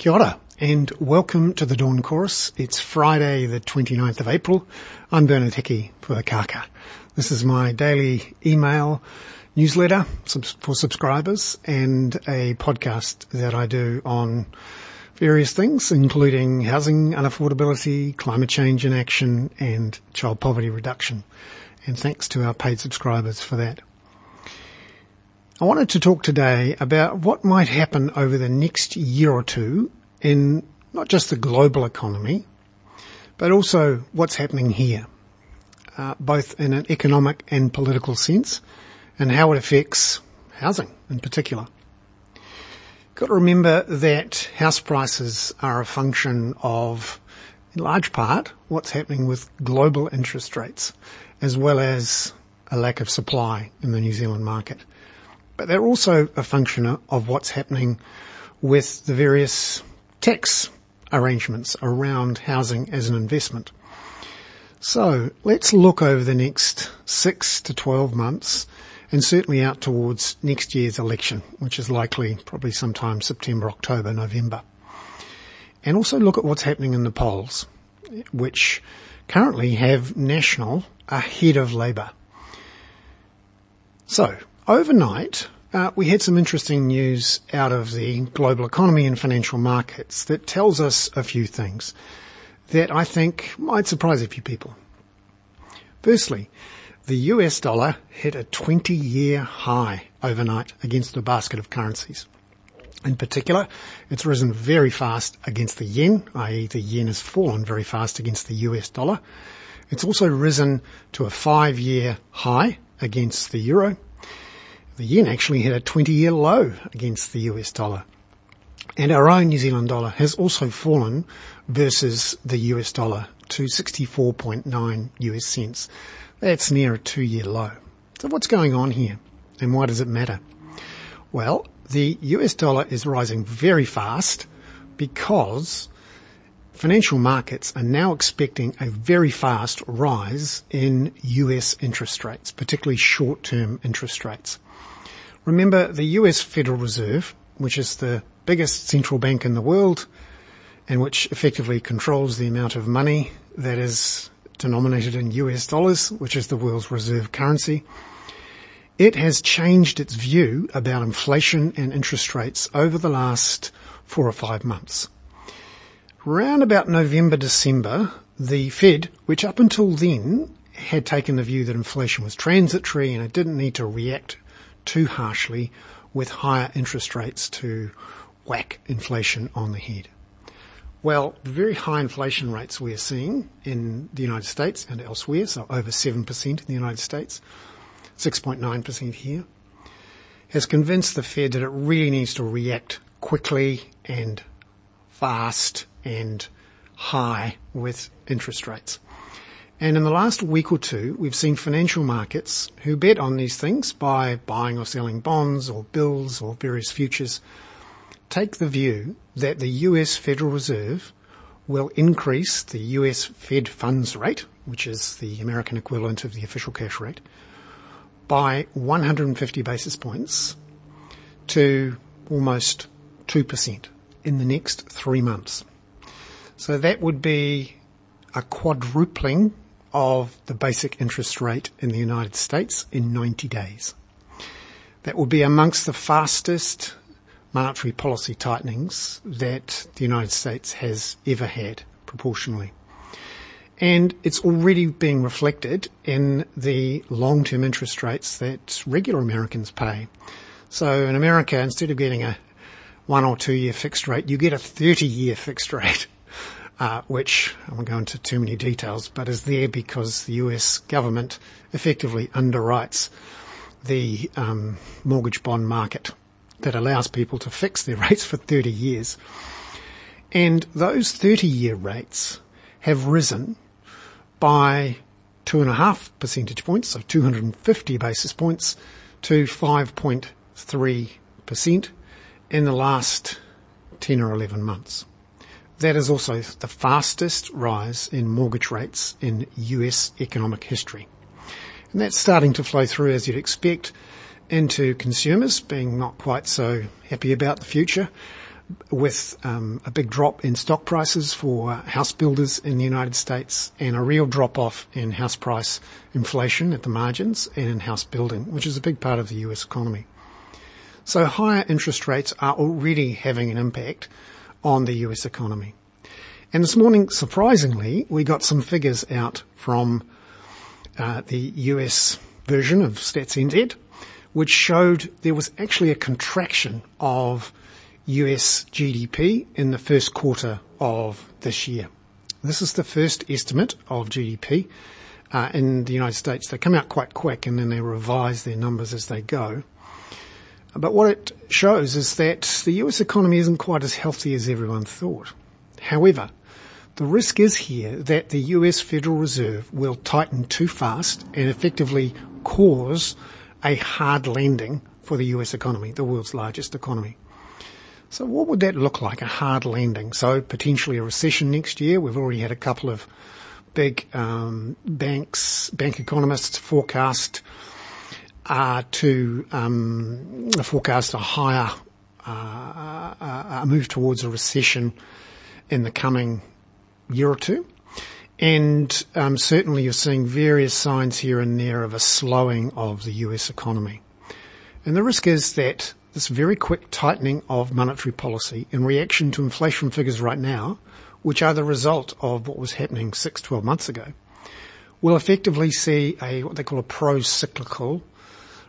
Kia ora and welcome to the Dawn Chorus. It's Friday the 29th of April. I'm Bernard Hickey for the Kaka. This is my daily email newsletter for subscribers and a podcast that I do on various things, including housing unaffordability, climate change in action, and child poverty reduction. And thanks to our paid subscribers for that. I wanted to talk today about what might happen over the next year or two in not just the global economy, but also what's happening here, uh, both in an economic and political sense, and how it affects housing in particular. Got to remember that house prices are a function of, in large part, what's happening with global interest rates, as well as a lack of supply in the New Zealand market. But they're also a function of what's happening with the various tax arrangements around housing as an investment. So let's look over the next six to 12 months and certainly out towards next year's election, which is likely probably sometime September, October, November. And also look at what's happening in the polls, which currently have National ahead of Labour. So, overnight, uh, we had some interesting news out of the global economy and financial markets that tells us a few things that I think might surprise a few people. Firstly, the US dollar hit a 20 year high overnight against a basket of currencies. In particular, it's risen very fast against the yen, i.e. the yen has fallen very fast against the US dollar. It's also risen to a five year high against the euro. The yen actually hit a 20 year low against the US dollar. And our own New Zealand dollar has also fallen versus the US dollar to 64.9 US cents. That's near a two year low. So what's going on here and why does it matter? Well, the US dollar is rising very fast because financial markets are now expecting a very fast rise in US interest rates, particularly short-term interest rates. Remember the US Federal Reserve, which is the biggest central bank in the world and which effectively controls the amount of money that is denominated in US dollars, which is the world's reserve currency. It has changed its view about inflation and interest rates over the last four or five months. Round about November, December, the Fed, which up until then had taken the view that inflation was transitory and it didn't need to react too harshly with higher interest rates to whack inflation on the head. Well, the very high inflation rates we're seeing in the United States and elsewhere, so over 7% in the United States, 6.9% here, has convinced the Fed that it really needs to react quickly and fast and high with interest rates. And in the last week or two, we've seen financial markets who bet on these things by buying or selling bonds or bills or various futures take the view that the US Federal Reserve will increase the US Fed funds rate, which is the American equivalent of the official cash rate, by 150 basis points to almost 2% in the next three months. So that would be a quadrupling of the basic interest rate in the United States in 90 days. That will be amongst the fastest monetary policy tightenings that the United States has ever had proportionally. And it's already being reflected in the long-term interest rates that regular Americans pay. So in America, instead of getting a one or two year fixed rate, you get a 30 year fixed rate. Uh, which I won't go into too many details, but is there because the US government effectively underwrites the um, mortgage bond market that allows people to fix their rates for 30 years. And those 30 year rates have risen by two and a half percentage points, so 250 basis points to 5.3% in the last 10 or 11 months. That is also the fastest rise in mortgage rates in US economic history. And that's starting to flow through as you'd expect into consumers being not quite so happy about the future. with um, a big drop in stock prices for house builders in the United States and a real drop off in house price inflation at the margins and in house building, which is a big part of the US economy. So higher interest rates are already having an impact on the US economy. And this morning, surprisingly, we got some figures out from uh, the US version of StatsNZ, which showed there was actually a contraction of US GDP in the first quarter of this year. This is the first estimate of GDP uh, in the United States. They come out quite quick and then they revise their numbers as they go. But what it shows is that the US economy isn't quite as healthy as everyone thought. However, the risk is here that the US Federal Reserve will tighten too fast and effectively cause a hard landing for the US economy, the world's largest economy. So what would that look like, a hard landing? So potentially a recession next year. We've already had a couple of big um, banks, bank economists forecast uh, to um, forecast a higher uh, a move towards a recession in the coming year or two. And um, certainly you're seeing various signs here and there of a slowing of the US economy. And the risk is that this very quick tightening of monetary policy in reaction to inflation figures right now, which are the result of what was happening six, 12 months ago, will effectively see a, what they call a pro-cyclical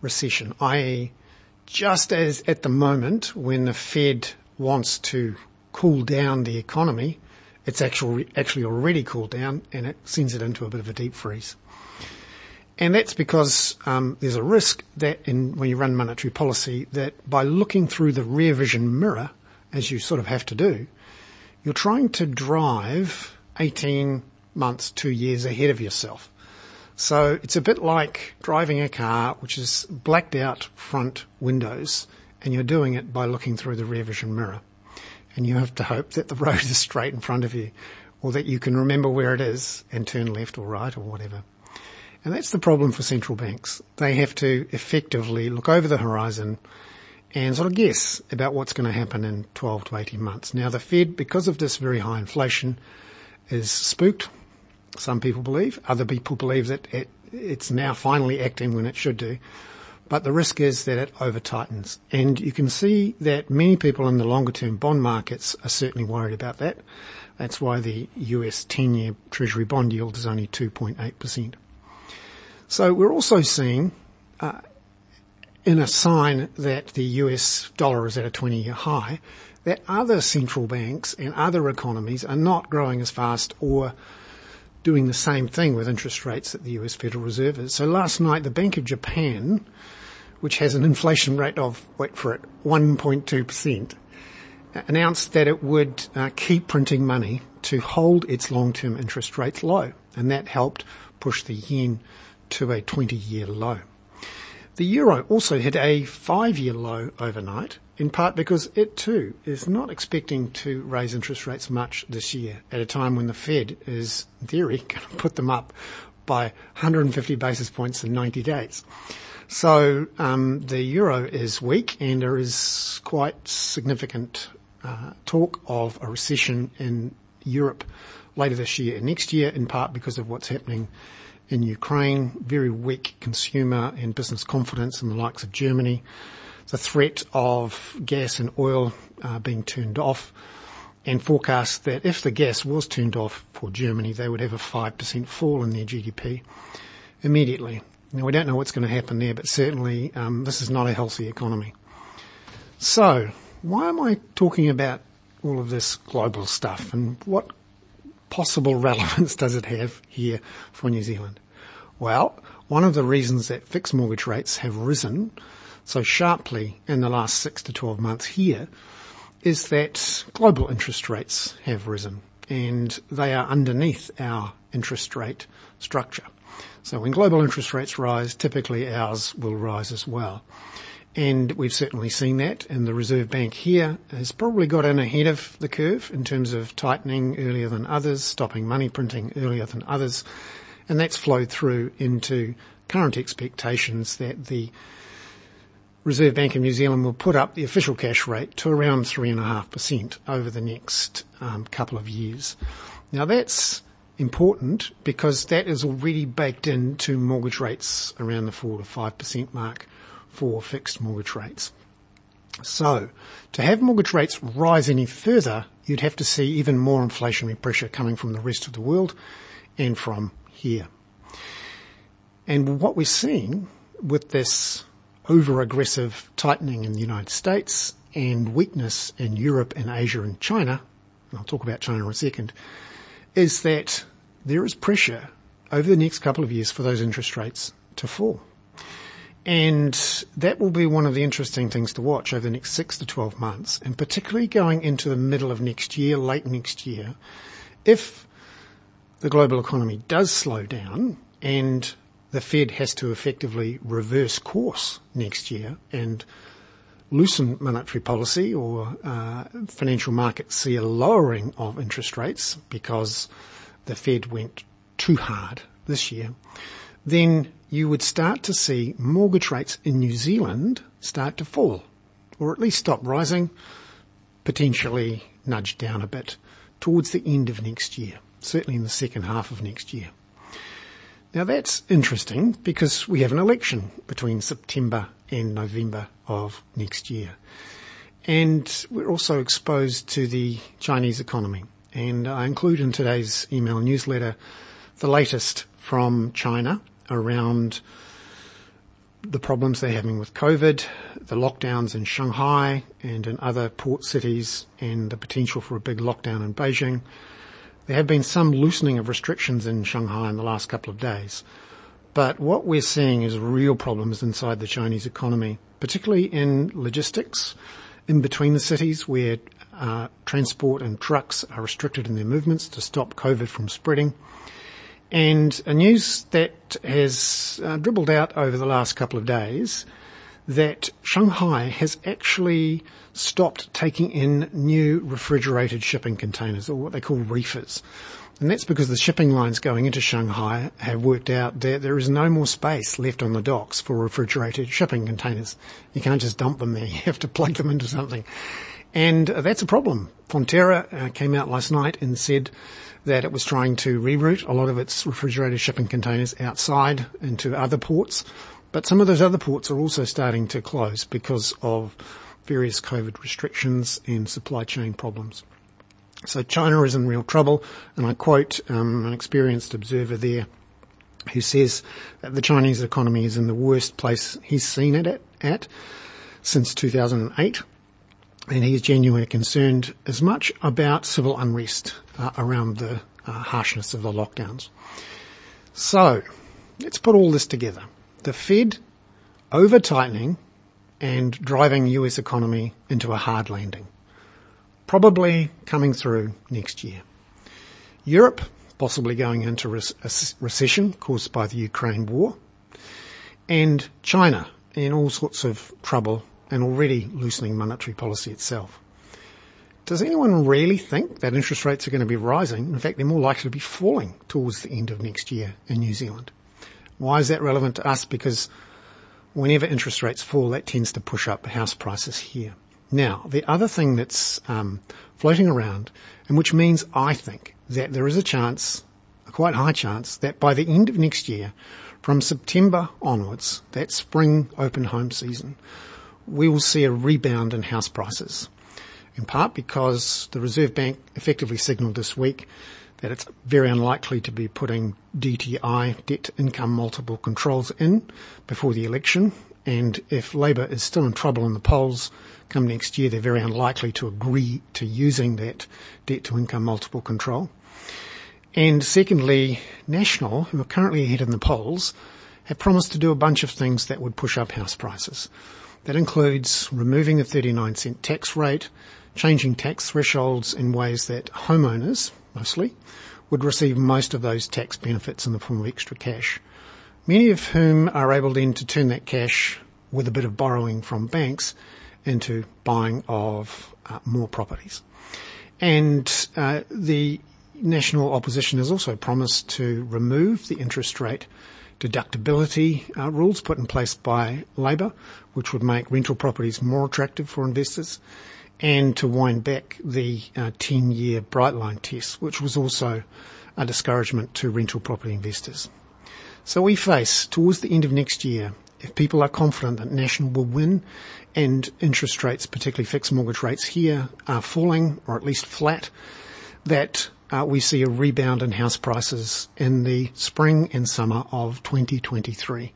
recession, i.e. just as at the moment when the Fed wants to cool down the economy, it's actually, actually already cooled down and it sends it into a bit of a deep freeze. And that's because um, there's a risk that in, when you run monetary policy that by looking through the rear vision mirror, as you sort of have to do, you're trying to drive 18 months, two years ahead of yourself. So it's a bit like driving a car which is blacked out front windows and you're doing it by looking through the rear vision mirror. And you have to hope that the road is straight in front of you or that you can remember where it is and turn left or right or whatever. And that's the problem for central banks. They have to effectively look over the horizon and sort of guess about what's going to happen in 12 to 18 months. Now the Fed, because of this very high inflation, is spooked. Some people believe. Other people believe that it, it's now finally acting when it should do. But the risk is that it over tightens. And you can see that many people in the longer term bond markets are certainly worried about that. That's why the US 10 year treasury bond yield is only 2.8%. So we're also seeing, uh, in a sign that the US dollar is at a 20 year high, that other central banks and other economies are not growing as fast or doing the same thing with interest rates that the US Federal Reserve is. So last night the Bank of Japan, which has an inflation rate of, wait for it, 1.2%, announced that it would uh, keep printing money to hold its long-term interest rates low. And that helped push the yen to a 20 year low. The euro also hit a five year low overnight, in part because it too is not expecting to raise interest rates much this year at a time when the Fed is, in theory, going to put them up by 150 basis points in 90 days. So um, the euro is weak, and there is quite significant uh, talk of a recession in Europe later this year and next year, in part because of what's happening in Ukraine, very weak consumer and business confidence in the likes of Germany, the threat of gas and oil uh, being turned off, and forecast that if the gas was turned off for Germany, they would have a 5% fall in their GDP immediately. Now we don't know what's going to happen there, but certainly um, this is not a healthy economy. So, why am I talking about all of this global stuff and what possible relevance does it have here for New Zealand? Well, one of the reasons that fixed mortgage rates have risen so sharply in the last six to 12 months here is that global interest rates have risen and they are underneath our interest rate structure. So when global interest rates rise, typically ours will rise as well. And we've certainly seen that and the Reserve Bank here has probably got in ahead of the curve in terms of tightening earlier than others, stopping money printing earlier than others. And that's flowed through into current expectations that the Reserve Bank of New Zealand will put up the official cash rate to around 3.5% over the next um, couple of years. Now that's important because that is already baked into mortgage rates around the 4 to 5% mark for fixed mortgage rates. So, to have mortgage rates rise any further, you'd have to see even more inflationary pressure coming from the rest of the world and from here. And what we're seeing with this over aggressive tightening in the United States and weakness in Europe and Asia and China, and I'll talk about China in a second, is that there is pressure over the next couple of years for those interest rates to fall. And that will be one of the interesting things to watch over the next six to 12 months, and particularly going into the middle of next year, late next year, if the global economy does slow down and the Fed has to effectively reverse course next year and loosen monetary policy or uh, financial markets see a lowering of interest rates because the Fed went too hard this year, then you would start to see mortgage rates in New Zealand start to fall, or at least stop rising, potentially nudge down a bit towards the end of next year, certainly in the second half of next year. Now that's interesting because we have an election between September and November of next year. And we're also exposed to the Chinese economy. And I include in today's email newsletter the latest from China around the problems they're having with COVID, the lockdowns in Shanghai and in other port cities, and the potential for a big lockdown in Beijing. There have been some loosening of restrictions in Shanghai in the last couple of days. But what we're seeing is real problems inside the Chinese economy, particularly in logistics, in between the cities where uh, transport and trucks are restricted in their movements to stop COVID from spreading. And a news that has uh, dribbled out over the last couple of days that Shanghai has actually stopped taking in new refrigerated shipping containers or what they call reefers. And that's because the shipping lines going into Shanghai have worked out that there is no more space left on the docks for refrigerated shipping containers. You can't just dump them there. You have to plug them into something. And that's a problem. Fonterra uh, came out last night and said that it was trying to reroute a lot of its refrigerated shipping containers outside into other ports. But some of those other ports are also starting to close because of various COVID restrictions and supply chain problems. So China is in real trouble, and I quote um, an experienced observer there who says that the Chinese economy is in the worst place he's seen it at, at since 2008, and he is genuinely concerned as much about civil unrest uh, around the uh, harshness of the lockdowns. So, let's put all this together. The Fed over tightening and driving US economy into a hard landing probably coming through next year. Europe possibly going into a recession caused by the Ukraine war, and China in all sorts of trouble and already loosening monetary policy itself. Does anyone really think that interest rates are going to be rising? In fact, they're more likely to be falling towards the end of next year in New Zealand. Why is that relevant to us? Because whenever interest rates fall, that tends to push up house prices here. Now, the other thing that's um, floating around, and which means I think that there is a chance, a quite high chance, that by the end of next year, from September onwards, that spring open home season, we will see a rebound in house prices. In part because the Reserve Bank effectively signalled this week that it's very unlikely to be putting DTI, debt income multiple controls in before the election. And if Labour is still in trouble in the polls, come next year, they're very unlikely to agree to using that debt to income multiple control. And secondly, National, who are currently ahead in the polls, have promised to do a bunch of things that would push up house prices. That includes removing the 39 cent tax rate, changing tax thresholds in ways that homeowners, mostly, would receive most of those tax benefits in the form of extra cash. Many of whom are able then to turn that cash with a bit of borrowing from banks into buying of uh, more properties. And uh, the national opposition has also promised to remove the interest rate deductibility uh, rules put in place by Labour, which would make rental properties more attractive for investors, and to wind back the uh, 10-year bright line test, which was also a discouragement to rental property investors. So we face, towards the end of next year, if people are confident that National will win and interest rates, particularly fixed mortgage rates here, are falling or at least flat, that uh, we see a rebound in house prices in the spring and summer of 2023.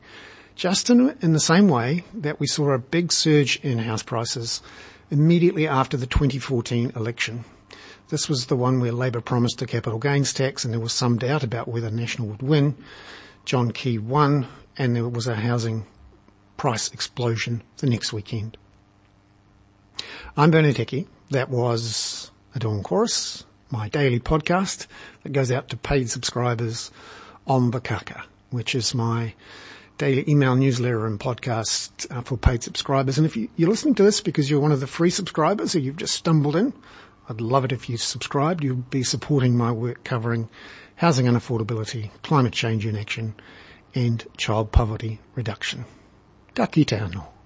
Just in, in the same way that we saw a big surge in house prices immediately after the 2014 election. This was the one where Labour promised a capital gains tax and there was some doubt about whether National would win. John Key won and there was a housing price explosion the next weekend. I'm Bernard Hickey. That was a Dawn Chorus, my daily podcast that goes out to paid subscribers on the Kaka, which is my daily email newsletter and podcast uh, for paid subscribers. And if you, you're listening to this because you're one of the free subscribers or you've just stumbled in, I'd love it if you subscribed. You'll be supporting my work covering housing unaffordability, climate change in action, and child poverty reduction. Taki.